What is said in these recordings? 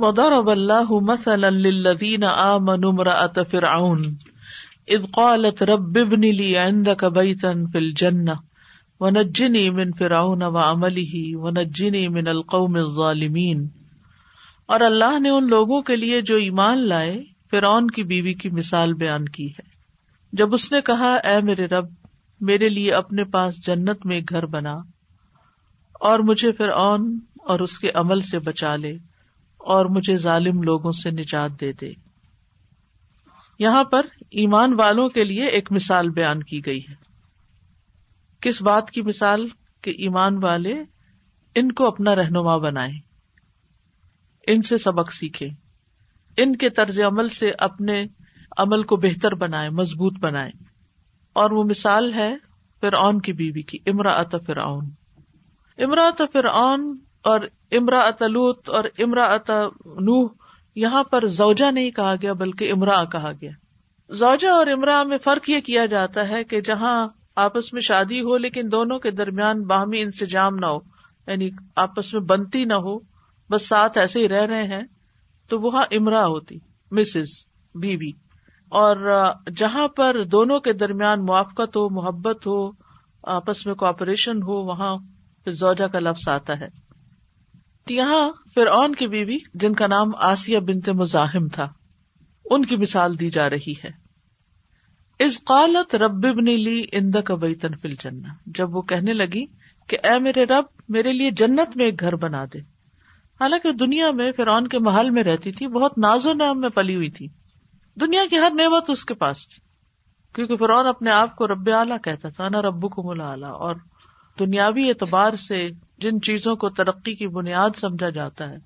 وضرب الله مثلا للذين آمنوا امرأة فرعون. إذ قالت رب ابن لي عندك بيتا في الجنة ونجني من فرعون وعمله ونجني من القوم الظالمين اور اللہ نے ان لوگوں کے لیے جو ایمان لائے، فرعون کی بیوی کی مثال بیان کی ہے۔ جب اس نے کہا، اے میرے رب، میرے لیے اپنے پاس جنت میں گھر بنا اور مجھے فرعون اور اس کے عمل سے بچا لے۔ اور مجھے ظالم لوگوں سے نجات دے دے۔ یہاں پر ایمان والوں کے لیے ایک مثال بیان کی گئی ہے۔ کس بات کی مثال؟ کہ ایمان والے ان کو اپنا رہنما بنائے ان سے سبق سیکھے ان کے طرز عمل سے اپنے عمل کو بہتر بنائے مضبوط بنائے اور وہ مثال ہے فرعون کی بیوی کی امراط فرعون۔ امراط فرعون اور امرا اتلوت اور امرا نوح، یہاں پر زوجا نہیں کہا گیا، بلکہ امرا کہا گیا۔ زوجا اور امرا میں فرق یہ کیا جاتا ہے کہ جہاں آپس میں شادی ہو، لیکن دونوں کے درمیان باہمی انسجام نہ ہو یعنی آپس میں بنتی نہ ہو، بس ساتھ ایسے ہی رہ رہے ہیں، تو وہاں امرا ہوتی، مسز، بیوی۔ اور جہاں پر دونوں کے درمیان موافقت ہو، محبت ہو، آپس میں کوپریشن ہو، وہاں زوجا کا لفظ آتا ہے۔ تو یہاں فرعون کی بیوی جن کا نام آسیہ بنت مزاحم تھا، ان کی مثال دی جا رہی ہے۔ اس قالت رب ابن لی اند کا بیتن فل جنا جب وہ کہنے لگی کہ اے میرے رب، میرے لیے جنت میں ایک گھر بنا دے۔ حالانکہ دنیا میں فرعون کے محل میں رہتی تھی، بہت ناز و نام میں پلی ہوئی تھی۔ دنیا کی ہر نعمت اس کے پاس تھی، کیونکہ فرعون اپنے آپ کو رب اعلیٰ کہتا تھا نا ربو کو ملا اور دنیاوی اعتبار سے جن چیزوں کو ترقی کی بنیاد سمجھا جاتا ہے،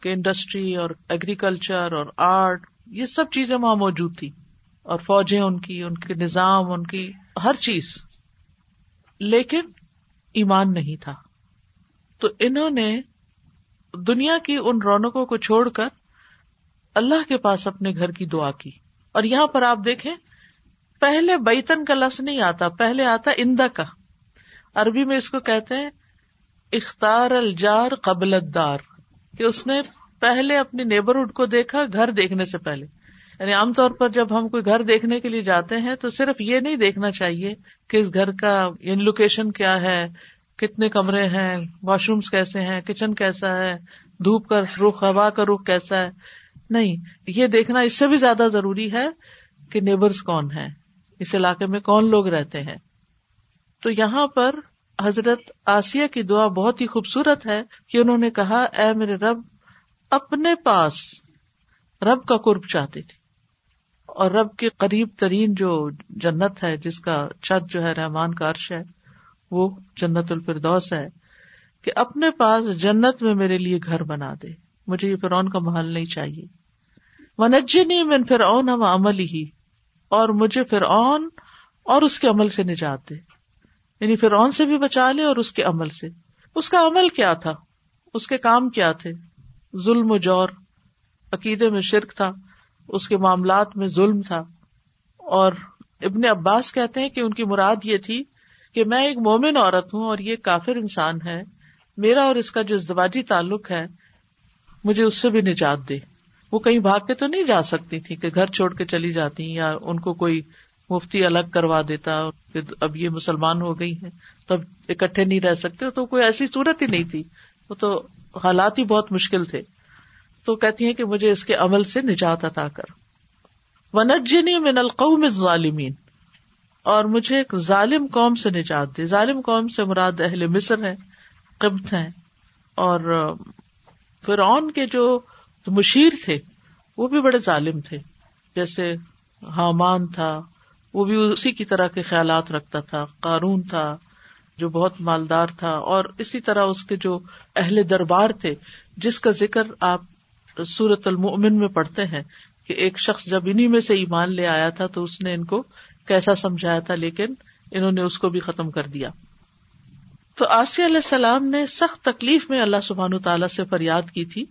کہ انڈسٹری اور ایگریکلچر اور آرٹ یہ سب چیزیں وہاں موجود تھی اور فوجیں ان کی، ان کے نظام، ان کی ہر چیز۔ لیکن ایمان نہیں تھا۔ تو انہوں نے دنیا کی ان رونقوں کو چھوڑ کر اللہ کے پاس اپنے گھر کی دعا کی۔ اور یہاں پر آپ دیکھیں، پہلے بیتن کا لفظ نہیں آتا، پہلے آتا اندا کا عربی میں اس کو کہتے ہیں اختار الجار قبل دار کہ اس نے پہلے اپنی نیبرہڈ کو دیکھا گھر دیکھنے سے پہلے۔ یعنی عام طور پر جب ہم کوئی گھر دیکھنے کے لیے جاتے ہیں تو صرف یہ نہیں دیکھنا چاہیے کہ اس گھر کا یعنی لوکیشن کیا ہے، کتنے کمرے ہیں واش رومس کیسے ہیں کچن کیسا ہے، دھوپ کا رخ، ہوا کا رخ کیسا ہے۔ نہیں، یہ دیکھنا اس سے بھی زیادہ ضروری ہے کہ نیبرس کون ہے اس علاقے میں کون لوگ رہتے ہیں۔ تو یہاں پر حضرت آسیہ کی دعا بہت ہی خوبصورت ہے کہ انہوں نے کہا، اے میرے رب، اپنے پاس رب کا قرب چاہتے تھے اور رب کے قریب ترین جو جنت ہے، جس کا چھت جو ہے، رحمان کا عرش ہے، وہ جنت الفردوس ہے کہ اپنے پاس جنت میں میرے لیے گھر بنا دے۔ مجھے یہ فرعون کا محل نہیں چاہیے۔ ونجنی من فرعون ہم عمل ہی اور مجھے فرعون اور اس کے عمل سے نجات دے۔ یعنی فرعون سے بھی بچا لے اور اس کے عمل سے۔ اس کا عمل کیا تھا؟ اس کے کام کیا تھے؟ ظلم و جور، عقیدے میں شرک تھا، اس کے معاملات میں ظلم تھا۔ اور ابن عباس کہتے ہیں کہ ان کی مراد یہ تھی کہ میں ایک مومن عورت ہوں اور یہ کافر انسان ہے۔ میرا اور اس کا جو ازدواجی تعلق ہے، مجھے اس سے بھی نجات دے۔ وہ کہیں بھاگ کے تو نہیں جا سکتی تھی کہ گھر چھوڑ کے چلی جاتی یا ان کو کوئی مفتی الگ کروا دیتا پھر اب یہ مسلمان ہو گئی ہیں، تو اب اکٹھے نہیں رہ سکتے، تو کوئی ایسی صورت ہی نہیں تھی۔ وہ تو حالات ہی بہت مشکل تھے۔ تو کہتی ہیں کہ مجھے اس کے عمل سے نجات عطا کر۔ ونجنی من القوم ظالمین اور مجھے ایک ظالم قوم سے نجات دے۔ ظالم قوم سے مراد اہل مصر ہے قبط ہیں۔ اور فرعون کے جو مشیر تھے، وہ بھی بڑے ظالم تھے۔ جیسے حامان تھا وہ بھی اسی کی طرح کے خیالات رکھتا تھا، قارون تھا جو بہت مالدار تھا، اور اسی طرح اس کے جو اہل دربار تھے، جس کا ذکر آپ سورت المؤمن میں پڑھتے ہیں کہ ایک شخص جب انہیں میں سے ایمان لے آیا تھا تو اس نے ان کو کیسا سمجھایا تھا، لیکن انہوں نے اس کو بھی ختم کر دیا۔ تو آسیہ علیہ السلام نے سخت تکلیف میں اللہ سبحان تعالیٰ سے فریاد کی تھی۔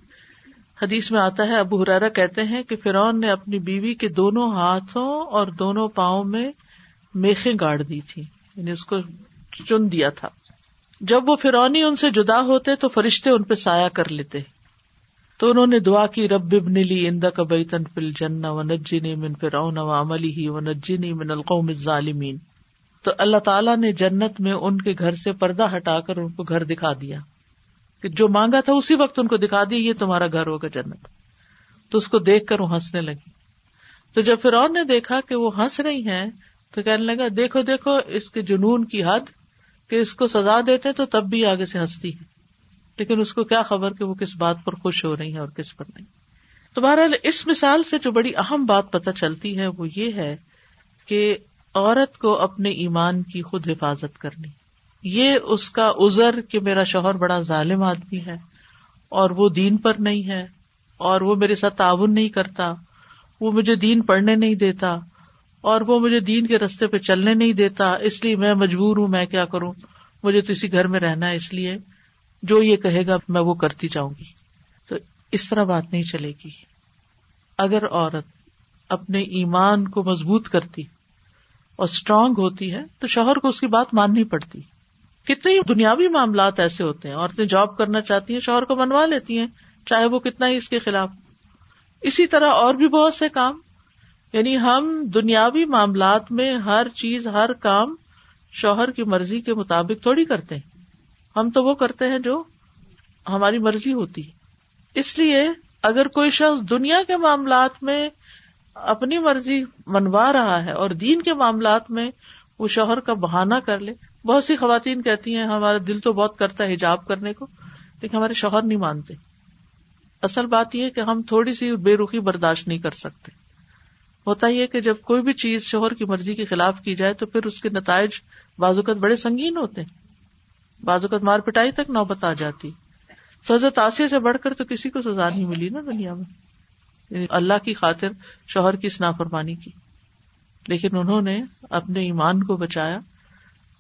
حدیث میں آتا ہے، ابو ہرارا کہتے ہیں کہ فرعون نے اپنی بیوی کے دونوں ہاتھوں اور دونوں پاؤں میں میخیں گاڑ دی تھی یعنی اس کو چن دیا تھا۔ جب وہ فرونی ان سے جدا ہوتے تو فرشتے ان پہ سایہ کر لیتے۔ تو انہوں نے دعا کی، رب ابن لی اندا کا بیتن فل جن و نجنی من فرعون و عملی ہی و نجنی من القوم الظالمین۔ تو اللہ تعالیٰ نے جنت میں ان کے گھر سے پردہ ہٹا کر ان کو گھر دکھا دیا۔ کہ جو مانگا تھا اسی وقت ان کو دکھا دیا یہ تمہارا گھر ہوگا جنت۔ تو اس کو دیکھ کر وہ ہنسنے لگی۔ تو جب فرعون نے دیکھا کہ وہ ہنس رہی ہیں، تو کہنے لگا، دیکھو دیکھو، اس کے جنون کی حد کہ اس کو سزا دیتے تو تب بھی آگے سے ہنستی ہے۔ لیکن اس کو کیا خبر کہ وہ کس بات پر خوش ہو رہی ہے اور کس پر نہیں۔ تو بہرحال اس مثال سے جو بڑی اہم بات پتہ چلتی ہے وہ یہ ہے کہ عورت کو اپنے ایمان کی خود حفاظت کرنی۔ یہ اس کا ازر کہ میرا شوہر بڑا ظالم آدمی ہے اور وہ دین پر نہیں ہے اور وہ میرے ساتھ تعاون نہیں کرتا، وہ مجھے دین پڑھنے نہیں دیتا اور وہ مجھے دین کے رستے پہ چلنے نہیں دیتا، اس لیے میں مجبور ہوں، میں کیا کروں؟ مجھے تو اسی گھر میں رہنا ہے، اس لیے جو یہ کہے گا میں وہ کرتی جاؤں گی۔ تو اس طرح بات نہیں چلے گی۔ اگر عورت اپنے ایمان کو مضبوط کرتی اور اسٹرانگ ہوتی ہے، تو شوہر کو اس کی بات ماننی پڑتی۔ کتنے ہی دنیاوی معاملات ایسے ہوتے ہیں، عورتیں جاب کرنا چاہتی ہیں، شوہر کو منوا لیتی ہیں، چاہے وہ کتنا ہی اس کے خلاف اسی طرح اور بھی بہت سے کام۔ یعنی ہم دنیاوی معاملات میں ہر چیز، ہر کام شوہر کی مرضی کے مطابق تھوڑی کرتے ہیں۔ ہم تو وہ کرتے ہیں جو ہماری مرضی ہوتی۔ اس لیے اگر کوئی شخص دنیا کے معاملات میں اپنی مرضی منوا رہا ہے اور دین کے معاملات میں وہ شوہر کا بہانا کر لے بہت سی خواتین کہتی ہیں، ہمارا دل تو بہت کرتا ہے حجاب کرنے کو، لیکن ہمارے شوہر نہیں مانتے۔ اصل بات یہ کہ ہم تھوڑی سی بے رخی برداشت نہیں کر سکتے۔ ہوتا یہ کہ جب کوئی بھی چیز شوہر کی مرضی کے خلاف کی جائے تو پھر اس کے نتائج بازوقت بڑے سنگین ہوتے ہیں۔ بازوقت مار پٹائی تک نوبت آ جاتی۔ حضرت آسیہ سے بڑھ کر تو کسی کو سزا نہیں ملی نا دنیا میں۔ یعنی اللہ کی خاطر شوہر کی سنافرمانی کی۔ لیکن انہوں نے اپنے ایمان کو بچایا۔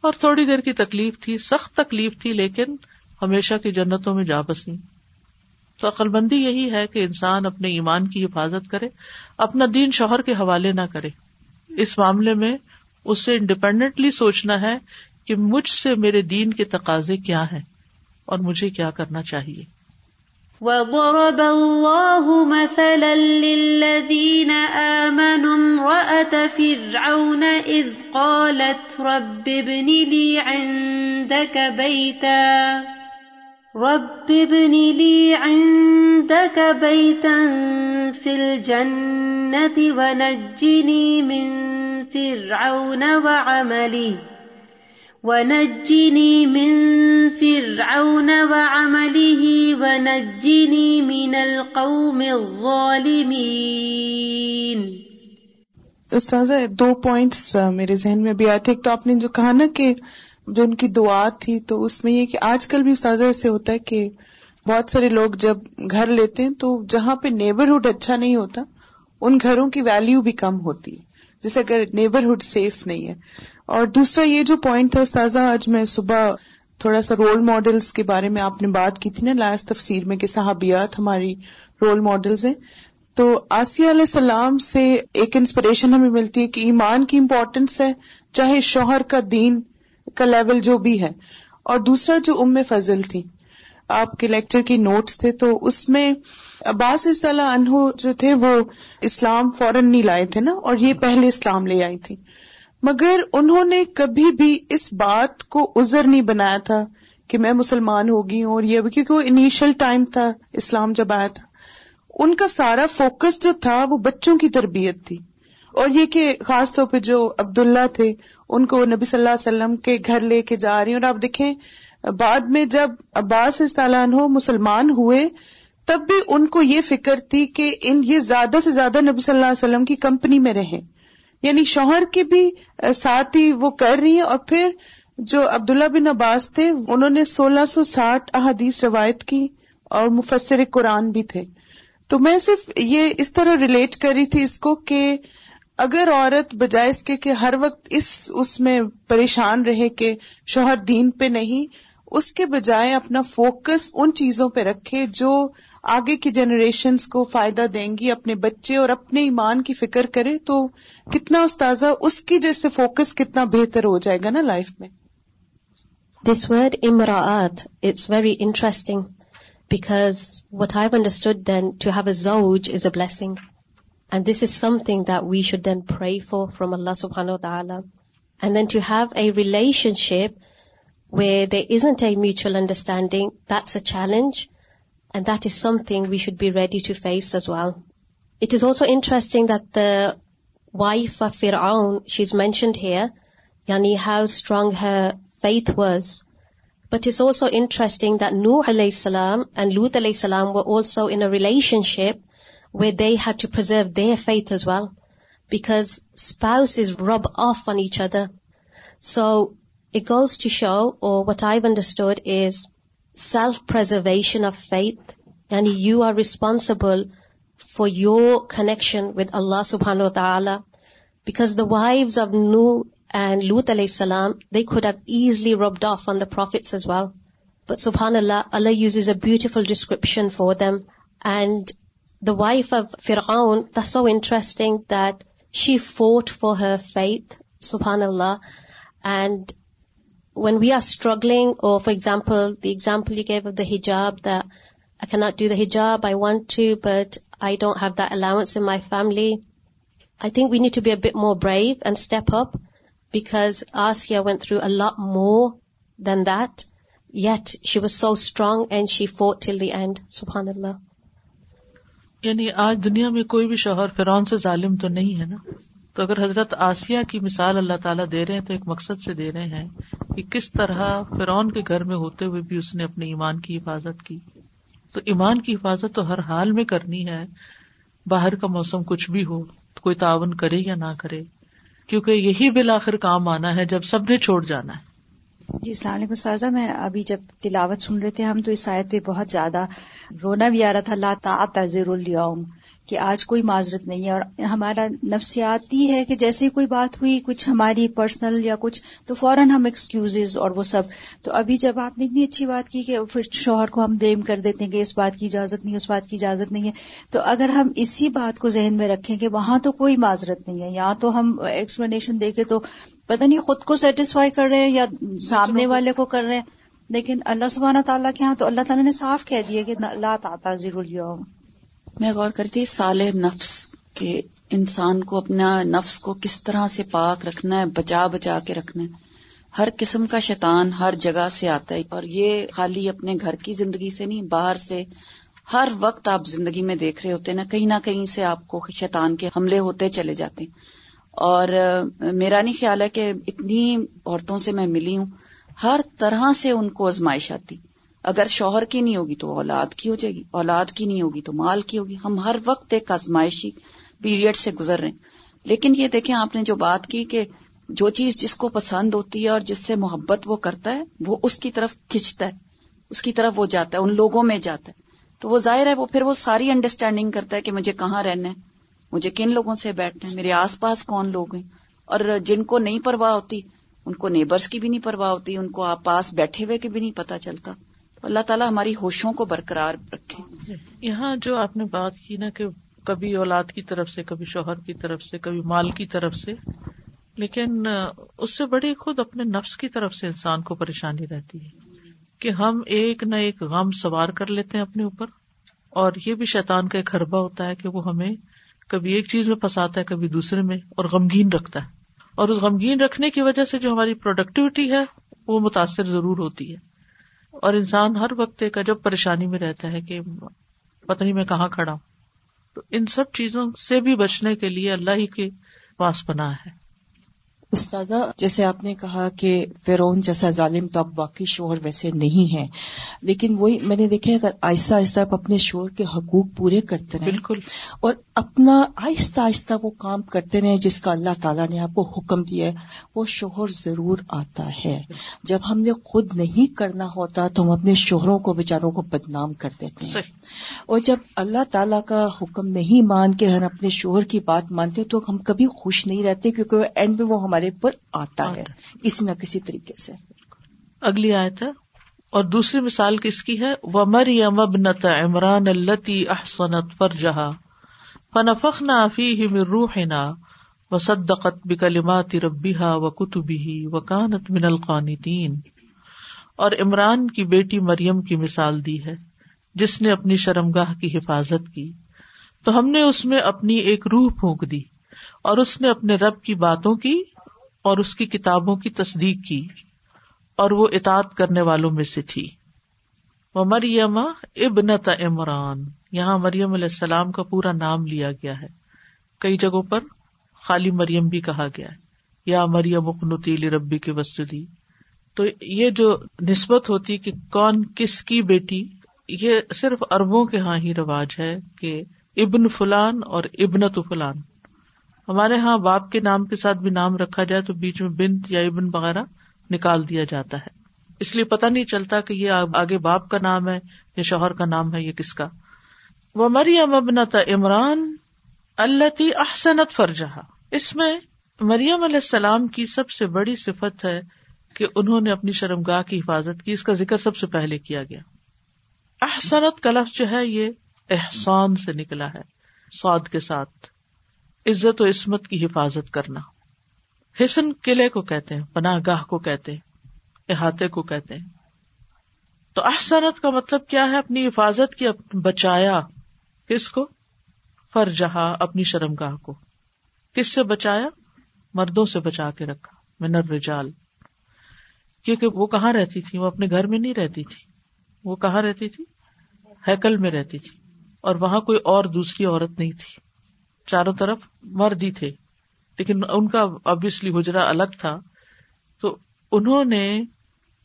اور تھوڑی دیر کی تکلیف تھی، سخت تکلیف تھی، لیکن ہمیشہ کی جنتوں میں جا بسی تو عقل بندی یہی ہے کہ انسان اپنے ایمان کی حفاظت کرے، اپنا دین شوہر کے حوالے نہ کرے۔ اس معاملے میں اسے انڈیپینڈنٹلی سوچنا ہے کہ مجھ سے میرے دین کے تقاضے کیا ہیں اور مجھے کیا کرنا چاہیے۔ وضرب الله مثلا للذين آمنوا امرأة فرعون إذ قالت رب ابن لي عندك بيتا رب ابن لي عندك بيتا في الجنة ونجني من فرعون وعمله ونجني من فرعون وعمله ونجني من القوم الظالمين. استاذہ، دو پوائنٹس میرے ذہن میں بھی آئے تھے۔ ایک تو آپ نے جو کہا نا کہ جو ان کی دعا تھی، تو اس میں یہ کہ آج کل بھی استاذہ ایسے ہوتا ہے کہ بہت سارے لوگ جب گھر لیتے ہیں تو جہاں پہ نیبرہڈ اچھا نہیں ہوتا، ان گھروں کی ویلو بھی کم ہوتی ہے۔ جیسے اگر نیبرہڈ سیف نہیں ہے۔ اور دوسرا یہ جو پوائنٹ تھا استاذہ، آج میں صبح تھوڑا سا رول ماڈلس کے بارے میں آپ نے بات کی تھی نا لاس تفسیر میں کہ صحابیات ہماری رول ماڈلز ہیں۔ تو آسیہ علیہ السلام سے ایک انسپریشن ہمیں ملتی ہے کہ ایمان کی امپورٹینس ہے، چاہے شوہر کا دین کا لیول جو بھی ہے۔ اور دوسرا جو ام فضل تھی آپ کے لیکچر کی نوٹس تھے، تو اس میں عباس اللہ انہوں جو تھے، وہ اسلام فوراً نہیں لائے تھے نا، اور یہ پہلے اسلام لے آئی تھی۔ مگر انہوں نے کبھی بھی اس بات کو ازر نہیں بنایا تھا کہ میں مسلمان ہوگی ہوں اور یہ، کیونکہ وہ انیشل ٹائم تھا اسلام جب آیا تھا۔ ان کا سارا فوکس جو تھا، وہ بچوں کی تربیت تھی۔ اور یہ کہ خاص طور پہ جو عبداللہ تھے، ان کو نبی صلی اللہ علیہ وسلم کے گھر لے کے جا رہی اور آپ دیکھیں بعد میں جب عباس تعالیٰ مسلمان ہوئے، تب بھی ان کو یہ فکر تھی کہ ان یہ زیادہ سے زیادہ نبی صلی اللہ علیہ وسلم کی کمپنی میں رہیں۔ یعنی شوہر کے بھی ساتھ ہی وہ کر رہی ہیں اور پھر جو عبداللہ بن عباس تھے، انہوں نے سولہ سو ساٹھ احادیث روایت کی اور مفسر قرآن بھی تھے۔ تو میں صرف یہ اس طرح ریلیٹ کر رہی تھی اس کو کہ اگر عورت بجائے اس کے کہ ہر وقت اس اس میں پریشان رہے کہ شوہر دین پہ نہیں اس کے بجائے اپنا فوکس ان چیزوں پہ رکھے جو آگے کی جنریشن کو فائدہ دیں گی اپنے بچے اور اپنے ایمان کی فکر کرے تو کتنا استاذہ اس کی جیسے فوکس کتنا بہتر ہو جائے گا نا لائف میں this word امراط it's very interesting Because what I've understood then, to have a zawj is a blessing. And this is something that we should then pray for from Allah subhanahu wa ta'ala. And then to have a relationship where there isn't a mutual understanding, that's a challenge. And that is something we should be ready to face as well. It is also interesting that the wife of Fir'aun, she's mentioned here, yani how strong her faith was. But it's also interesting that Nuh alayhi salam and Lut alayhi salam were also in a relationship where they had to preserve their faith as well, because spouses rub off on each other. So it goes to show اور what I understand is self preservation of faith یعنی you are responsible for your connection with اللہ سبحان و تعالی because the wife of know and لوت علیہ السلام they could have easily rubbed off on the prophets as well but سبحان اللہ اللہ uses is a beautiful description for them and the wife of فیرآؤن the so interesting that she fought for her faith سبحان اللہ and when we are struggling for example the example you gave the ہجاب the I can not do the ہجاب I want to but I don't have the allowance my family I think we need to be a more brave and step up because as you went through a lot more than that yet she was so strong and she fought till the end سبحان اللہ یعنی آج دنیا میں کوئی بھی شوہر فرون سے ظالم تو نہیں ہے نا؟ تو اگر حضرت آسیہ کی مثال اللہ تعالیٰ دے رہے ہیں تو ایک مقصد سے دے رہے ہیں کہ کس طرح فرعون کے گھر میں ہوتے ہوئے بھی اس نے اپنے ایمان کی حفاظت کی۔ تو ایمان کی حفاظت تو ہر حال میں کرنی ہے، باہر کا موسم کچھ بھی ہو تو کوئی تعاون کرے یا نہ کرے، کیونکہ یہی بالآخر کام آنا ہے، جب سب نے چھوڑ جانا ہے۔ جی السلام علیکم استاذہ، میں ابھی جب تلاوت سن رہے تھے، ہم تو اس آیت پہ بہت زیادہ رونا بھی آ رہا تھا، لا تعذر اليوم، کہ آج کوئی معذرت نہیں ہے، اور ہمارا نفسیاتی ہے کہ جیسے کوئی بات ہوئی، کچھ ہماری پرسنل یا کچھ، تو فوراً ہم ایکسکیوز اور وہ سب۔ تو ابھی جب آپ نے اتنی اچھی بات کی کہ پھر شوہر کو ہم دیم کر دیتے ہیں کہ اس بات کی اجازت نہیں، اس بات کی اجازت نہیں ہے، تو اگر ہم اسی بات کو ذہن میں رکھیں کہ وہاں تو کوئی معذرت نہیں ہے، یہاں تو ہم ایکسپلینیشن دے کے تو پتہ نہیں خود کو سیٹسفائی کر رہے ہیں یا سامنے والے کو کر رہے ہیں۔ لیکن اللہ سبحانہ تعالیٰ کے ہاں تو اللہ تعالیٰ نے صاف کہہ دیا کہ لا تعطا ضرور میں غور کرتی سال نفس کہ انسان کو اپنا نفس کو کس طرح سے پاک رکھنا ہے بچا بچا کے رکھنا ہے۔ ہر قسم کا شیطان ہر جگہ سے آتا ہے اور یہ خالی اپنے گھر کی زندگی سے نہیں باہر سے ہر وقت آپ زندگی میں دیکھ رہے ہوتے ہیں نا کہیں نہ کہیں سے آپ کو شیطان کے حملے ہوتے چلے جاتے ہیں۔ اور میرا نہیں خیال ہے کہ اتنی عورتوں سے میں ملی ہوں۔ ہر طرح سے ان کو آزمائش آتی۔ اگر شوہر کی نہیں ہوگی تو اولاد کی ہو جائے گی، اولاد کی نہیں ہوگی تو مال کی ہوگی۔ ہم ہر وقت ایک آزمائشی پیریڈ سے گزر رہے ہیں۔ لیکن یہ دیکھیں، آپ نے جو بات کی کہ جو چیز جس کو پسند ہوتی ہے اور جس سے محبت وہ کرتا ہے، وہ اس کی طرف کھینچتا ہے۔ اس کی طرف وہ جاتا ہے، ان لوگوں میں جاتا ہے۔ تو وہ ظاہر ہے، وہ پھر وہ ساری انڈرسٹینڈنگ کرتا ہے کہ مجھے کہاں رہنا ہے۔ مجھے کن لوگوں سے بیٹھنا ہے؟ میرے آس پاس کون لوگ ہیں؟ اور جن کو نہیں پرواہ ہوتی، ان کو نیبرس کی بھی نہیں پرواہ ہوتی، ان کو آپ پاس بیٹھے ہوئے کی بھی نہیں پتا چلتا۔ تو اللہ تعالیٰ ہماری ہوشوں کو برقرار رکھے۔ جی۔ یہاں جو آپ نے بات کی نا کہ کبھی اولاد کی طرف سے، کبھی شوہر کی طرف سے، کبھی مال کی طرف سے، لیکن اس سے بڑی خود اپنے نفس کی طرف سے انسان کو پریشانی رہتی ہے کہ ہم ایک نہ ایک غم سوار کر لیتے ہیں اپنے اوپر، اور یہ بھی شیطان کا ایک حربہ ہوتا ہے کہ وہ ہمیں کبھی ایک چیز میں پھنساتا ہے، کبھی دوسرے میں، اور غمگین رکھتا ہے۔ اور اس غمگین رکھنے کی وجہ سے جو ہماری پروڈکٹیوٹی ہے، وہ متاثر ضرور ہوتی ہے۔ اور انسان ہر وقت ایک عجب پریشانی میں رہتا ہے کہ پتہ نہیں میں کہاں کھڑا ہوں، تو ان سب چیزوں سے بھی بچنے کے لیے اللہ ہی کے پاس پناہ ہے۔ استاذہ جیسے آپ نے کہا کہ فیرون جیسا ظالم تو اب واقعی شوہر ویسے نہیں ہے لیکن وہی میں نے دیکھا اگر آہستہ آہستہ آپ اپنے شوہر کے حقوق پورے کرتے رہے بالکل۔ اور اپنا آہستہ آہستہ وہ کام کرتے رہے جس کا اللہ تعالیٰ نے آپ کو حکم دیا ہے وہ شوہر ضرور آتا ہے۔ جب ہم نے خود نہیں کرنا ہوتا تو ہم اپنے شوہروں کو بیچاروں کو بدنام کر دیتے ہیں۔ اور جب اللہ تعالیٰ کا حکم نہیں مان کے ہم اپنے شوہر کی بات مانتے تو ہم کبھی خوش نہیں رہتے کیونکہ اینڈ میں وہ ہمارے ہمارے پر آتا ہے۔ کسی نہ کسی طریقے سے۔ اگلی آیت ہے۔ اور دوسری مثال کس کی ہے؟ وہ مریم ابنت عمران التی احسنت فرجہا فنفخنا فیہ من روحنا وصدقت بکلمات ربیہا وکتبہ وکانت من القانتین اور عمران کی بیٹی مریم کی مثال دی ہے جس نے اپنی شرمگاہ کی حفاظت کی۔ تو ہم نے اس میں اپنی ایک روح پھونک دی اور اس نے اپنے رب کی باتوں کی اور اس کی کتابوں کی تصدیق کی اور وہ اطاعت کرنے والوں میں سے تھی۔ وہ مریم ابنت عمران، یہاں مریم علیہ السلام کا پورا نام لیا گیا ہے۔ کئی جگہوں پر خالی مریم بھی کہا گیا ہے۔ یا مریم اقنتی ربی کے وسطی تو یہ جو نسبت ہوتی کہ کون کس کی بیٹی، یہ صرف اربوں کے ہاں ہی رواج ہے کہ ابن فلان اور ابنت فلان۔ ہمارے ہاں باپ کے نام کے ساتھ بھی نام رکھا جائے تو بیچ میں بنت یا ابن وغیرہ نکال دیا جاتا ہے۔ اس لیے پتا نہیں چلتا کہ یہ آگے باپ کا نام ہے یا شوہر کا نام ہے یا کس کا۔ وہ مریم ابنت عمران اللہ احسنت فرجہ اس میں مریم علیہ السلام کی سب سے بڑی صفت ہے کہ انہوں نے اپنی شرمگاہ کی حفاظت کی۔ اس کا ذکر سب سے پہلے کیا گیا۔ احسنت کا لفظ جو ہے یہ احسان سے نکلا ہے سعد کے ساتھ۔ عزت و عصمت کی حفاظت کرنا۔ حسن قلعے کو کہتے ہیں پناہ گاہ کو کہتے ہیں، احاطے کو کہتے ہیں۔ تو احسنت کا مطلب کیا ہے؟ اپنی حفاظت کی بچایا کس کو؟ فرجہا، اپنی شرم گاہ کو۔ کس سے بچایا؟ مردوں سے بچا کے رکھا منر رجال کیونکہ وہ کہاں رہتی تھی وہ اپنے گھر میں نہیں رہتی تھی وہ کہاں رہتی تھی ہیکل میں رہتی تھی اور وہاں کوئی اور دوسری عورت نہیں تھی۔ چاروں طرف مرد ہی تھے۔ لیکن ان کا ابویسلی حجرا الگ تھا۔ تو انہوں نے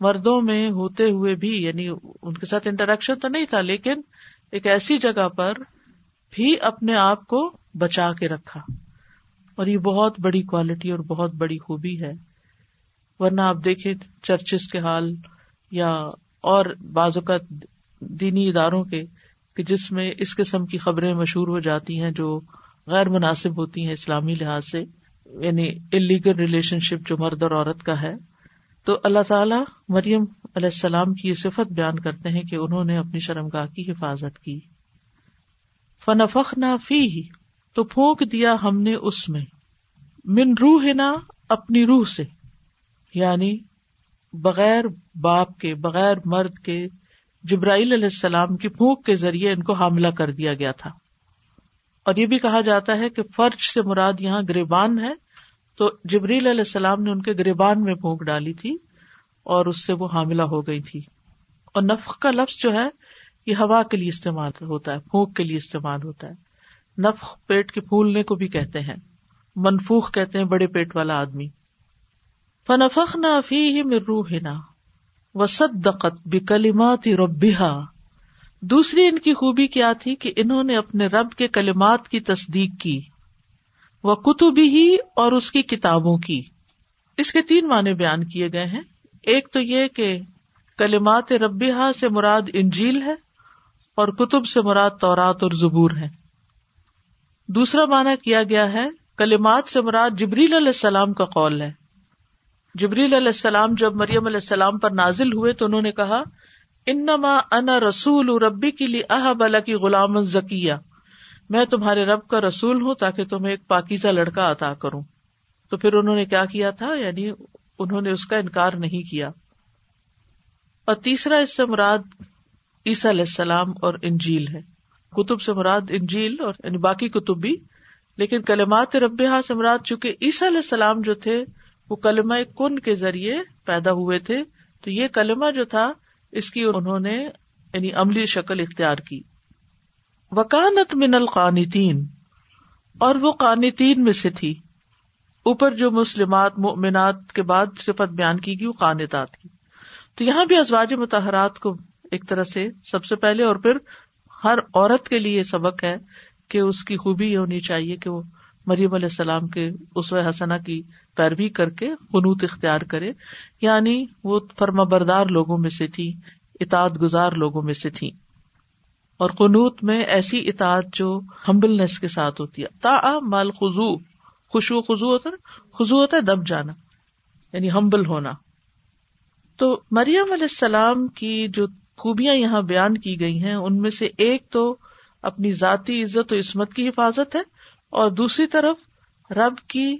مردوں میں ہوتے ہوئے بھی یعنی ان کے ساتھ انٹریکشن تو نہیں تھا، لیکن ایک ایسی جگہ پر بھی اپنے آپ کو بچا کے رکھا۔ اور یہ بہت بڑی کوالٹی اور بہت بڑی خوبی ہے۔ ورنہ آپ دیکھیں چرچز کے حال یا اور بعض اوقات دینی اداروں کے، کہ جس میں اس قسم کی خبریں مشہور ہو جاتی ہیں جو غیر مناسب ہوتی ہیں اسلامی لحاظ سے یعنی انلیگل ریلیشن شپ جو مرد اور عورت کا ہے۔ تو اللہ تعالیٰ مریم علیہ السلام کی یہ صفت بیان کرتے ہیں کہ انہوں نے اپنی شرمگاہ کی حفاظت کی۔ فنفخ نہ فی ہی تو پھونک دیا ہم نے اس میں۔ من روح نا اپنی روح سے۔ یعنی بغیر باپ کے، بغیر مرد کے، جبرائیل علیہ السلام کی پھونک کے ذریعے ان کو حاملہ کر دیا گیا تھا۔ اور یہ بھی کہا جاتا ہے کہ فرج سے مراد یہاں گریبان ہے، تو جبریل علیہ السلام نے ان کے گریبان میں پھونک ڈالی تھی اور اس سے وہ حاملہ ہو گئی تھی۔ اور نفق کا لفظ جو ہے، یہ ہوا کے لیے استعمال ہوتا ہے، پھونک کے لیے استعمال ہوتا ہے۔ نفق پیٹ کے پھولنے کو بھی کہتے ہیں۔ منفوخ کہتے ہیں بڑے پیٹ والا آدمی۔ فنفخ نہ فی روح نا وسدقت بکلمات ربها۔ دوسری ان کی خوبی کیا تھی کہ انہوں نے اپنے رب کے کلمات کی تصدیق کی، وہ کتبی ہی اور اس کی کتابوں کی۔ اس کے تین معنی بیان کیے گئے ہیں۔ ایک تو یہ کہ کلمات ربیہ سے مراد انجیل ہے اور کتب سے مراد تورات اور زبور ہے دوسرا معنی کیا گیا ہے، کلمات سے مراد جبریل علیہ السلام کا قول ہے۔ جبریل علیہ السلام جب مریم علیہ السلام پر نازل ہوئے تو انہوں نے کہا انما انا رسول ربی کی لی احب کی غلام ذکیہ میں تمہارے رب کا رسول ہوں تاکہ تمہیں ایک پاکیزہ لڑکا عطا کروں۔ تو پھر انہوں نے کیا کیا تھا؟ یعنی انہوں نے اس کا انکار نہیں کیا۔ اور تیسرا، اس سے مراد عیسیٰ علیہ السلام اور انجیل ہے۔ کتب سے مراد انجیل اور یعنی باقی کتب بھی۔ لیکن کلمات رب سے مراد چونکہ عیسیٰ علیہ السلام جو تھے، وہ کلمہ کن کے ذریعے پیدا ہوئے تھے۔ تو یہ کلمہ جو تھا اس کی انہوں نے یعنی عملی شکل اختیار کی۔ وکانت من القانتین، اور وہ قانتین میں سے تھی۔ اوپر جو مسلمات، مؤمنات کے بعد صفت بیان کی گئی، وہ قانتات کی۔ تو یہاں بھی ازواج متحرات کو ایک طرح سے سب سے پہلے اور پھر ہر عورت کے لیے سبق ہے کہ اس کی خوبی یہ ہونی چاہیے کہ وہ مریم علیہ السلام کے اس حسنا کی پیروی کر کے قنوت اختیار کرے۔ یعنی وہ فرما بردار لوگوں میں سے تھی، اطاعت گزار لوگوں میں سے تھی۔ اور قنوت میں ایسی اطاعت جو ہمبلنس کے ساتھ ہوتی ہے۔ تا مال خزو خوشو خزو ہوتا نا؟ خزو ہوتا ہے دب جانا یعنی ہمبل ہونا۔ تو مریم علیہ السلام کی جو خوبیاں یہاں بیان کی گئی ہیں، ان میں سے ایک تو اپنی ذاتی عزت و عصمت کی حفاظت ہے اور دوسری طرف رب کی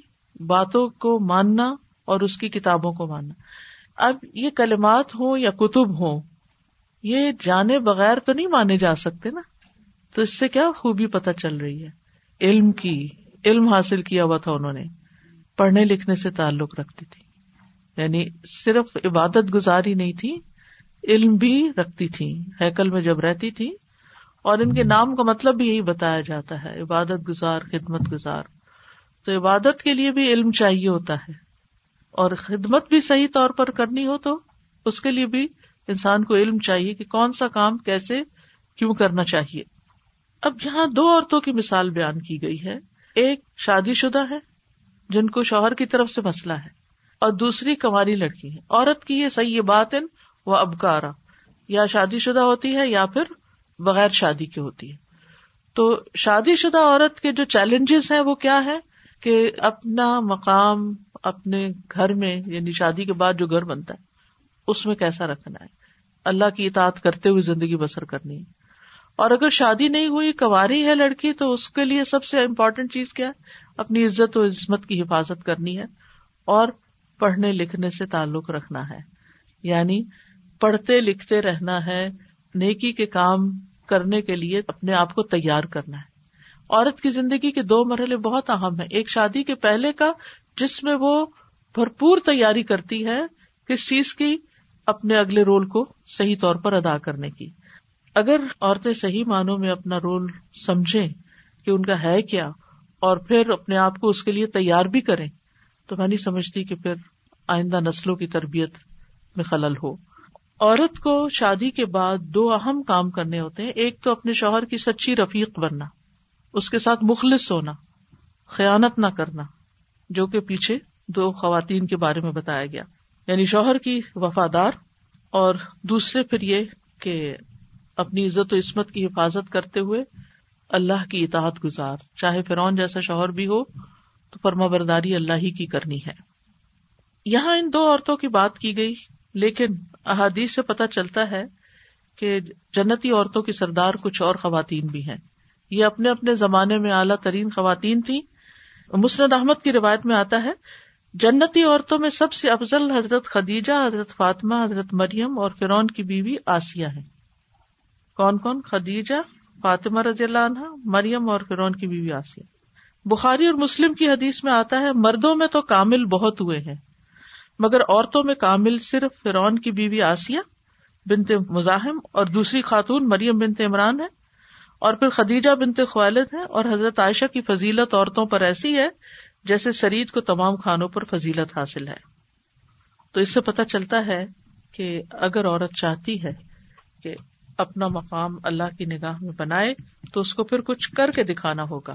باتوں کو ماننا اور اس کی کتابوں کو ماننا۔ اب یہ کلمات ہوں یا کتب ہوں، یہ جانے بغیر تو نہیں مانے جا سکتے نا۔ تو اس سے کیا خوبی پتہ چل رہی ہے؟ علم کی، علم حاصل کیا ہوا تھا انہوں نے۔ پڑھنے لکھنے سے تعلق رکھتی تھی۔ یعنی صرف عبادت گزاری نہیں تھی، علم بھی رکھتی تھی ہیکل میں جب رہتی تھی اور ان کے نام کا مطلب بھی یہی بتایا جاتا ہے، عبادت گزار، خدمت گزار۔ تو عبادت کے لیے بھی علم چاہیے ہوتا ہے۔ اور خدمت بھی صحیح طور پر کرنی ہو تو اس کے لیے بھی انسان کو علم چاہیے کہ کون سا کام کیسے کیوں کرنا چاہیے۔ اب یہاں دو عورتوں کی مثال بیان کی گئی ہے۔ ایک شادی شدہ ہے، جن کو شوہر کی طرف سے مسئلہ ہے۔ اور دوسری کماری لڑکی ہے۔ عورت کی یہ صحیح بات ہے وہ ابکارا۔ یا شادی شدہ ہوتی ہے یا پھر بغیر شادی کی ہوتی ہے۔ تو شادی شدہ عورت کے جو چیلنجز ہیں وہ کیا ہے کہ اپنا مقام، اپنے گھر میں یعنی شادی کے بعد جو گھر بنتا ہے، اس میں کیسا رکھنا ہے؟ اللہ کی اطاعت کرتے ہوئے زندگی بسر کرنی ہے۔ اور اگر شادی نہیں ہوئی کواری ہے لڑکی، تو اس کے لیے سب سے امپورٹینٹ چیز کیا ہے؟ اپنی عزت و عظمت کی حفاظت کرنی ہے۔ اور پڑھنے لکھنے سے تعلق رکھنا ہے۔ یعنی پڑھتے لکھتے رہنا ہے۔ نیکی کے کام کرنے کے لیے اپنے آپ کو تیار کرنا ہے۔ عورت کی زندگی کے دو مرحلے بہت اہم ہے ایک شادی کے پہلے کا، جس میں وہ بھرپور تیاری کرتی ہے کس چیز کی، اپنے اگلے رول کو صحیح طور پر ادا کرنے کی۔ اگر عورتیں صحیح معنوں میں اپنا رول سمجھیں کہ ان کا ہے کیا اور پھر اپنے آپ کو اس کے لیے تیار بھی کریں، تو میں نہیں سمجھتی کہ پھر آئندہ نسلوں کی تربیت میں خلل ہو۔ عورت کو شادی کے بعد دو اہم کام کرنے ہوتے ہیں۔ ایک تو اپنے شوہر کی سچی رفیق بننا، اس کے ساتھ مخلص ہونا، خیانت نہ کرنا، جو کہ پیچھے دو خواتین کے بارے میں بتایا گیا۔ یعنی شوہر کی وفادار اور دوسرے پھر یہ کہ اپنی عزت و عصمت کی حفاظت کرتے ہوئے اللہ کی اطاعت گزار۔ چاہے فرعون جیسا شوہر بھی ہو، تو فرما برداری اللہ ہی کی کرنی ہے۔ یہاں ان دو عورتوں کی بات کی گئی، لیکن احادیث سے پتہ چلتا ہے کہ جنتی عورتوں کی سردار کچھ اور خواتین بھی ہیں۔ یہ اپنے اپنے زمانے میں اعلیٰ ترین خواتین تھیں۔ مسند احمد کی روایت میں آتا ہے، جنتی عورتوں میں سب سے افضل حضرت خدیجہ، حضرت فاطمہ، حضرت مریم اور فرون کی بیوی آسیہ ہے کون کون؟ خدیجہ، فاطمہ رضی اللہ عنہ، مریم اور فرون کی بیوی آسیہ۔ بخاری اور مسلم کی حدیث میں آتا ہے، مردوں میں تو کامل بہت ہوئے ہیں۔ مگر عورتوں میں کامل صرف فرون کی بیوی آسیہ بنت مزاحم اور دوسری خاتون مریم بنت عمران ہے اور پھر خدیجہ بنت خوالد ہے اور حضرت عائشہ کی فضیلت عورتوں پر ایسی ہے جیسے سرید کو تمام خانوں پر فضیلت حاصل ہے۔ تو اس سے پتہ چلتا ہے کہ اگر عورت چاہتی ہے کہ اپنا مقام اللہ کی نگاہ میں بنائے تو اس کو پھر کچھ کر کے دکھانا ہوگا۔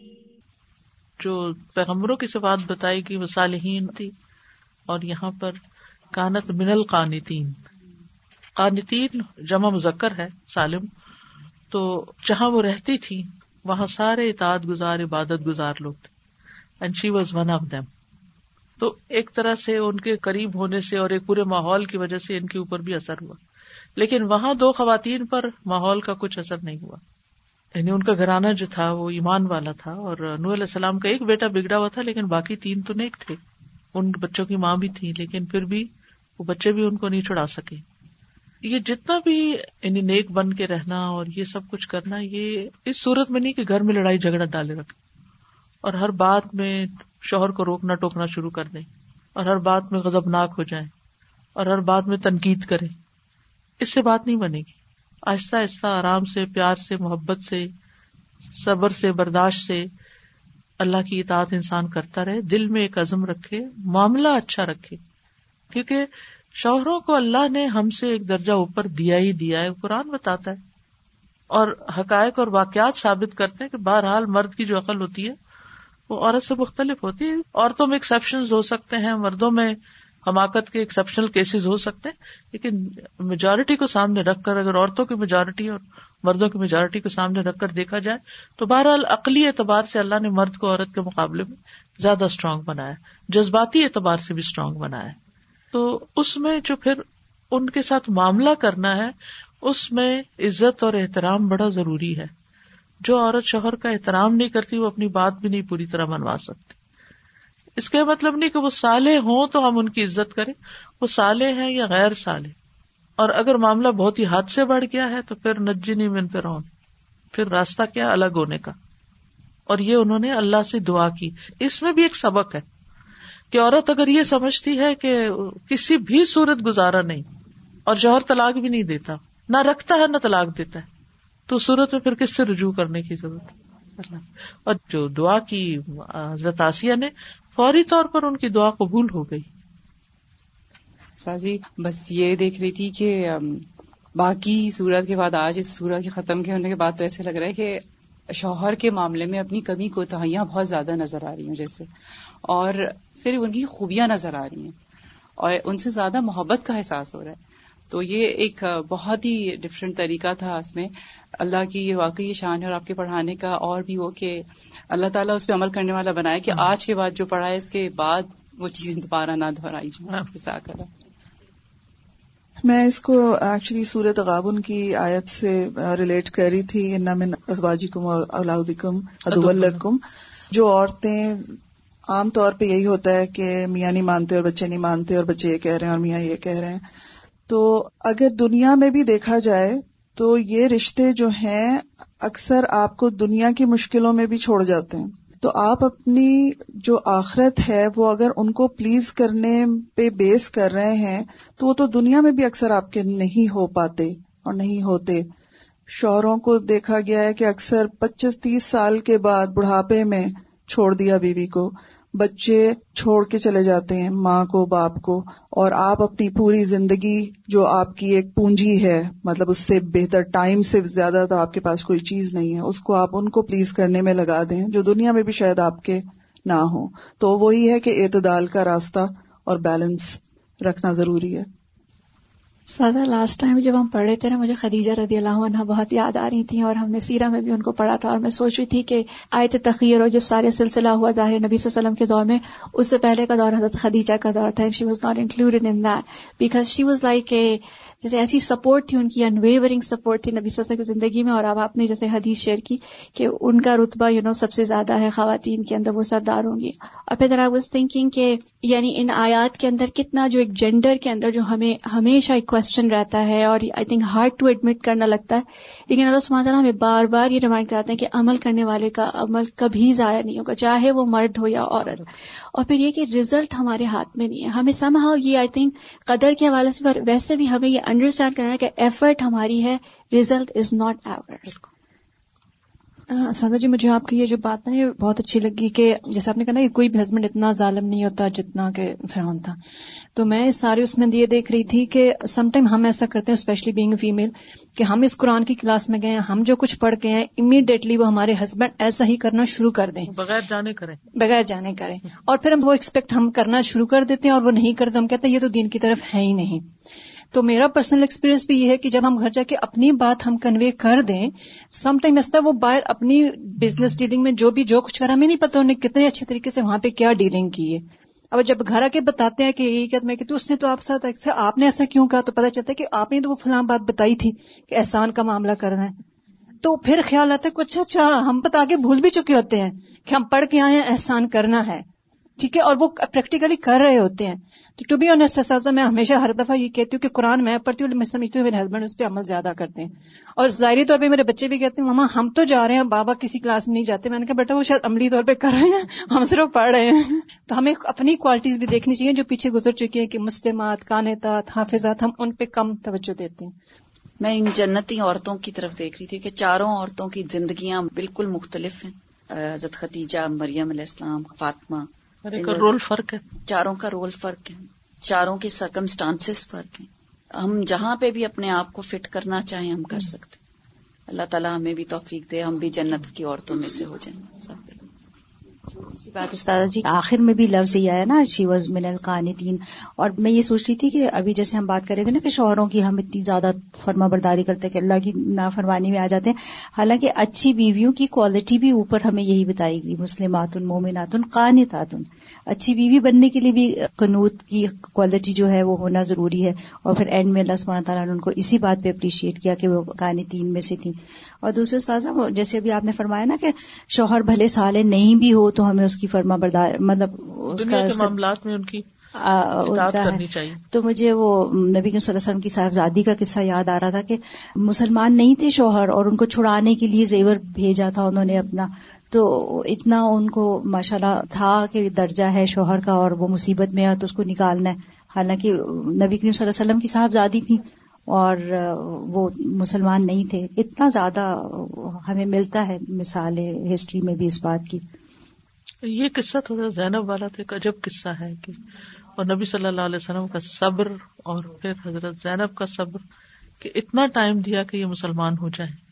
جو پیغمبروں کی صفات بتائی گئی وہ صالحین تھی، اور یہاں پر کانت من القانتین۔ قانتین جمع مذکر ہے، سالم۔ تو جہاں وہ رہتی تھی، وہاں سارے اطاعت گزار، عبادت گزار لوگ تھے۔ And she was one of them تو ایک طرح سے ان کے قریب ہونے سے اور ایک پورے ماحول کی وجہ سے ان کے اوپر بھی اثر ہوا۔ لیکن وہاں دو خواتین پر ماحول کا کچھ اثر نہیں ہوا۔ یعنی ان کا گھرانہ جو تھا وہ ایمان والا تھا اور نور علیہ السلام کا ایک بیٹا بگڑا ہوا تھا لیکن باقی تین تو نیک تھے۔ ان بچوں کی ماں بھی تھی لیکن پھر بھی وہ بچے بھی ان کو نہیں چھڑا سکے۔ یہ جتنا بھی یعنی نیک بن کے رہنا اور یہ سب کچھ کرنا، یہ اس صورت میں نہیں کہ گھر میں لڑائی جھگڑا ڈالے رکھے۔ اور ہر بات میں شوہر کو روکنا، ٹوکنا شروع کر دیں۔ اور ہر بات میں غزبناک ہو جائیں۔ اور ہر بات میں تنقید کرے اس سے بات نہیں بنے گی۔ آہستہ آہستہ آرام سے، پیار سے، محبت سے، صبر سے، برداشت سے اللہ کی اطاعت انسان کرتا رہے، دل میں ایک عزم رکھے، معاملہ اچھا رکھے۔ کیونکہ شوہروں کو اللہ نے ہم سے ایک درجہ اوپر دیا ہی دیا ہے قرآن بتاتا ہے۔ اور حقائق اور واقعات ثابت کرتے ہیں کہ بہرحال مرد کی جو عقل ہوتی ہے، وہ عورت سے مختلف ہوتی ہے۔ عورتوں میں ایکسپشن ہو سکتے ہیں، مردوں میں حماقت کے ایکسپشنل کیسز ہو سکتے ہیں، لیکن میجورٹی کو سامنے رکھ کر اگر عورتوں کی میجورٹی اور مردوں کی میجورٹی کو سامنے رکھ کر دیکھا جائے، تو بہرحال عقلی اعتبار سے اللہ نے مرد کو عورت کے مقابلے میں زیادہ اسٹرانگ بنایا جذباتی اعتبار سے بھی اسٹرانگ بنایا تو اس میں جو پھر ان کے ساتھ معاملہ کرنا ہے، اس میں عزت اور احترام بڑا ضروری ہے۔ جو عورت شوہر کا احترام نہیں کرتی، وہ اپنی بات بھی نہیں پوری طرح منوا سکتی۔ اس کا مطلب نہیں کہ وہ سالے ہوں تو ہم ان کی عزت کریں، وہ سالے ہیں یا غیر سالے اور اگر معاملہ بہت ہی حد سے بڑھ گیا ہے تو پھر نجی من پھر پھر راستہ کیا الگ ہونے کا۔ اور یہ انہوں نے اللہ سے دعا کی۔ اس میں بھی ایک سبق ہے کہ عورت اگر یہ سمجھتی ہے کہ کسی بھی صورت گزارا نہیں اور جوہر طلاق بھی نہیں دیتا، نہ رکھتا ہے نہ طلاق دیتا ہے، تو صورت میں پھر کس سے رجوع کرنے کی ضرورت اور جو دعا کی زتاسیہ نے فوری طور پر ان کی دعا قبول ہو گئی۔ سازی، بس یہ دیکھ رہی تھی کہ باقی سورت کے بعد، آج اس سورت کے ختم کے ہونے کے بعد تو ایسے لگ رہا ہے کہ شوہر کے معاملے میں اپنی کمی کو تہائیاں بہت زیادہ نظر آ رہی ہیں جیسے، اور صرف ان کی خوبیاں نظر آ رہی ہیں، اور ان سے زیادہ محبت کا احساس ہو رہا ہے۔ تو یہ ایک بہت ہی ڈفرینٹ طریقہ تھا اس میں۔ اللہ کی یہ واقعی شان ہے اور آپ کے پڑھانے کا اور بھی وہ کہ اللہ تعالیٰ اس پہ عمل کرنے والا بنائے کہ ہاں۔ آج کے بعد جو پڑھا ہے اس کے بعد وہ چیز دوبارہ نہ دہرائی جائے میں اس کو ایکچولی سورت غابن کی آیت سے ریلیٹ کر رہی تھی۔ من ازواجی کم اولادکم ادولکم جو عورتیں عام طور پہ یہی ہوتا ہے کہ میاں نہیں مانتے اور بچے نہیں مانتے اور بچے یہ کہہ رہے ہیں اور میاں یہ کہہ رہے ہیں۔ تو اگر دنیا میں بھی دیکھا جائے تو یہ رشتے جو ہیں اکثر آپ کو دنیا کی مشکلوں میں بھی چھوڑ جاتے ہیں۔ تو آپ اپنی جو آخرت ہے وہ اگر ان کو پلیز کرنے پہ بیس کر رہے ہیں تو وہ تو دنیا میں بھی اکثر آپ کے نہیں ہو پاتے اور نہیں ہوتے۔ شوہروں کو دیکھا گیا ہے کہ اکثر پچیس تیس سال کے بعد بڑھاپے میں چھوڑ دیا بیوی کو۔ بچے چھوڑ کے چلے جاتے ہیں، ماں کو، باپ کو، اور آپ اپنی پوری زندگی جو آپ کی ایک پونجی ہے مطلب اس سے بہتر ٹائم سے زیادہ تو آپ کے پاس کوئی چیز نہیں ہے، اس کو آپ ان کو پلیز کرنے میں لگا دیں جو دنیا میں بھی شاید آپ کے نہ ہو تو وہی ہے کہ اعتدال کا راستہ اور بیلنس رکھنا ضروری ہے۔ سادہ لاسٹ ٹائم جب ہم پڑھ رہے تھے نا، مجھے خدیجہ رضی اللہ عنہ بہت یاد آ رہی تھیں اور ہم نے سیرہ میں بھی ان کو پڑھا تھا اور میں سوچ رہی تھی کہ آیت تخیر اور جب سارے سلسلہ ہوا ظاہر نبی صلی اللہ علیہ وسلم کے دور میں، اس سے پہلے کا دور حضرت خدیجہ کا دور تھا she was not included in that because she was like a جیسے ایسی سپورٹ تھی، ان کی انویورنگ سپورٹ تھی نبی صلی اللہ علیہ وسلم کی زندگی میں، اور اب آپ نے جیسے حدیث شیئر کی کہ ان کا رتبہ یو نو سب سے زیادہ ہے، خواتین کے اندر وہ سردار ہوں گی اور پھر آئی واز تھنکنگ کہ یعنی ان آیات کے اندر کتنا جو ایک جینڈر کے اندر جو ہمیں ہمیشہ ایک کوشچن رہتا ہے، اور I think hard to admit کرنا لگتا ہے۔ لیکن اللہ سبحانہ تعالیٰ ہمیں بار بار یہ ریمائنڈ کراتے ہیں کہ عمل کرنے والے کا عمل کبھی ضائع نہیں ہوگا، چاہے وہ مرد ہو یا عورت۔ اور پھر یہ کہ ریزلٹ ہمارے ہاتھ میں نہیں ہے۔ ہمیں سم ہاؤ یہ آئی تھنک قدر کے حوالے سے ویسے بھی ہمیں یہ انڈرسٹینڈ کرنا ہے کہ ایفرٹ ہماری ہے ریزلٹ از ناٹ ایور سادہ جی مجھے آپ کی یہ جو بات ہے بہت اچھی لگی کہ جیسے آپ نے کہا نا کہ کوئی بھی ہسبینڈ اتنا ظالم نہیں ہوتا جتنا کہ فرعون تھا۔ تو میں سارے اس میں یہ دیکھ رہی تھی کہ سم ٹائم ہم ایسا کرتے ہیں اسپیشلی بینگ فیمل کہ ہم اس قرآن کی کلاس میں گئے ہیں ہم جو کچھ پڑھ گئے ہیں امیڈیٹلی وہ ہمارے ہسبینڈ ایسا ہی کرنا شروع کر دیں۔ بغیر جانے کریں۔ بغیر جانے کریں۔ اور پھر ہم وہ ایکسپیکٹ ہم کرنا شروع کر دیتے ہیں اور وہ نہیں کرتے ہم کہتے ہیں یہ تو دین کی طرف ہے ہی نہیں۔ تو میرا پرسنل ایکسپیرینس بھی یہ ہے کہ جب ہم گھر جا کے اپنی بات ہم کنوے کر دیں سم ٹائم ایسا وہ باہر اپنی بزنس ڈیلنگ میں جو بھی جو کچھ کرا، ہمیں نہیں پتا انہیں کتنے اچھے طریقے سے وہاں پہ کیا ڈیلنگ کی ہے۔ اب جب گھر آ کے بتاتے ہیں کہ یہی کہتے میں کہ اس نے تو آپ ساتھ آپ نے ایسا کیوں کہا؟ تو پتا چلتا ہے کہ آپ نے تو وہ فلاں بات بتائی تھی کہ احسان کا معاملہ کرنا ہے۔ تو پھر خیال آتا ہے کہ اچھا اچھا ہم بتا کے بھول بھی چکے ہوتے ہیں کہ ہم پڑھ کے آئے ہیں، احسان کرنا ہے۔ ٹھیک ہے، اور وہ پریکٹیکلی کر رہے ہوتے ہیں۔ تو ٹو بی آنےسٹ اساتذہ، میں ہمیشہ ہر دفعہ یہ کہتی ہوں کہ قرآن میں پڑھتی ہوں میں سمجھتی ہوں میرے ہسبینڈ اس پہ عمل زیادہ کرتے ہیں۔ اور ظاہری طور پہ میرے بچے بھی کہتے ہیں، ماما، ہم تو جا رہے ہیں، بابا کسی کلاس میں نہیں جاتے۔ میں نے کہا، بیٹا، وہ شاید عملی طور پہ کر رہے ہیں، ہم صرف پڑھ رہے ہیں۔ تو ہمیں اپنی کوالٹیز بھی دیکھنی چاہیے جو پیچھے گزر چکی ہیں کہ مسلمات کانتات حافظات، ہم ان پہ کم توجہ دیتے ہیں۔ میں ان جنتی عورتوں کی طرف دیکھ رہی تھی کہ چاروں عورتوں کی زندگیاں بالکل مختلف ہیں۔ حضرت ختیجہ مریم علیہ السلام، فاطمہ رول فرق ہے۔ چاروں کا رول فرق ہے۔ چاروں کے سرکمسٹانس فرق ہیں۔ ہم جہاں پہ بھی اپنے آپ کو فٹ کرنا چاہیں ہم کر سکتے۔ اللہ تعالیٰ ہمیں بھی توفیق دے ہم بھی جنت کی عورتوں میں سے ہو جائیں۔ اسی بات استاد جی آخر میں بھی لفظ یہ آیا نا شی واز من القانتین۔ اور میں یہ سوچ رہی تھی کہ ابھی جیسے ہم بات کر رہے تھے نا کہ شوہروں کی ہم اتنی زیادہ فرما برداری کرتے کہ اللہ کی نافرمانی میں آ جاتے ہیں۔ حالانکہ اچھی بیویوں کی کوالٹی بھی اوپر ہمیں یہی بتائی گئی مسلمات مومنات قانتات اچھی بیوی بننے کے لیے بھی قنوت کی کوالٹی جو ہے وہ ہونا ضروری ہے۔ اور پھر اینڈ میں اللہ سبحانہ تعالیٰ نے ان کو اسی بات پہ اپریشیٹ کیا کہ وہ کہانی تین میں سے تھیں۔ اور دوسرے استاذہ جیسے ابھی آپ نے فرمایا نا کہ شوہر بھلے سالے نہیں بھی ہو تو ہمیں اس کی فرما بردار مطلب اس کا معاملات میں ان کی تو مجھے وہ نبی صلی اللہ علیہ وسلم کی صاحبزادی کا قصہ یاد آ رہا تھا کہ مسلمان نہیں تھے شوہر اور ان کو چھڑانے کے لیے زیور بھیجا تھا انہوں نے اپنا۔ تو اتنا ان کو ماشاء اللہ تھا کہ درجہ ہے شوہر کا اور وہ مصیبت میں ہے تو اس کو نکالنا ہے۔ حالانکہ نبی کریم صلی اللہ علیہ وسلم کی صاحبزادی تھی اور وہ مسلمان نہیں تھے۔ اتنا زیادہ ہمیں ملتا ہے مثال ہسٹری میں بھی اس بات کی۔ یہ قصہ تھوڑا زینب والا تھا عجب قصہ ہے کہ اور نبی صلی اللہ علیہ وسلم کا صبر اور پھر حضرت زینب کا صبر کہ اتنا ٹائم دیا کہ یہ مسلمان ہو جائے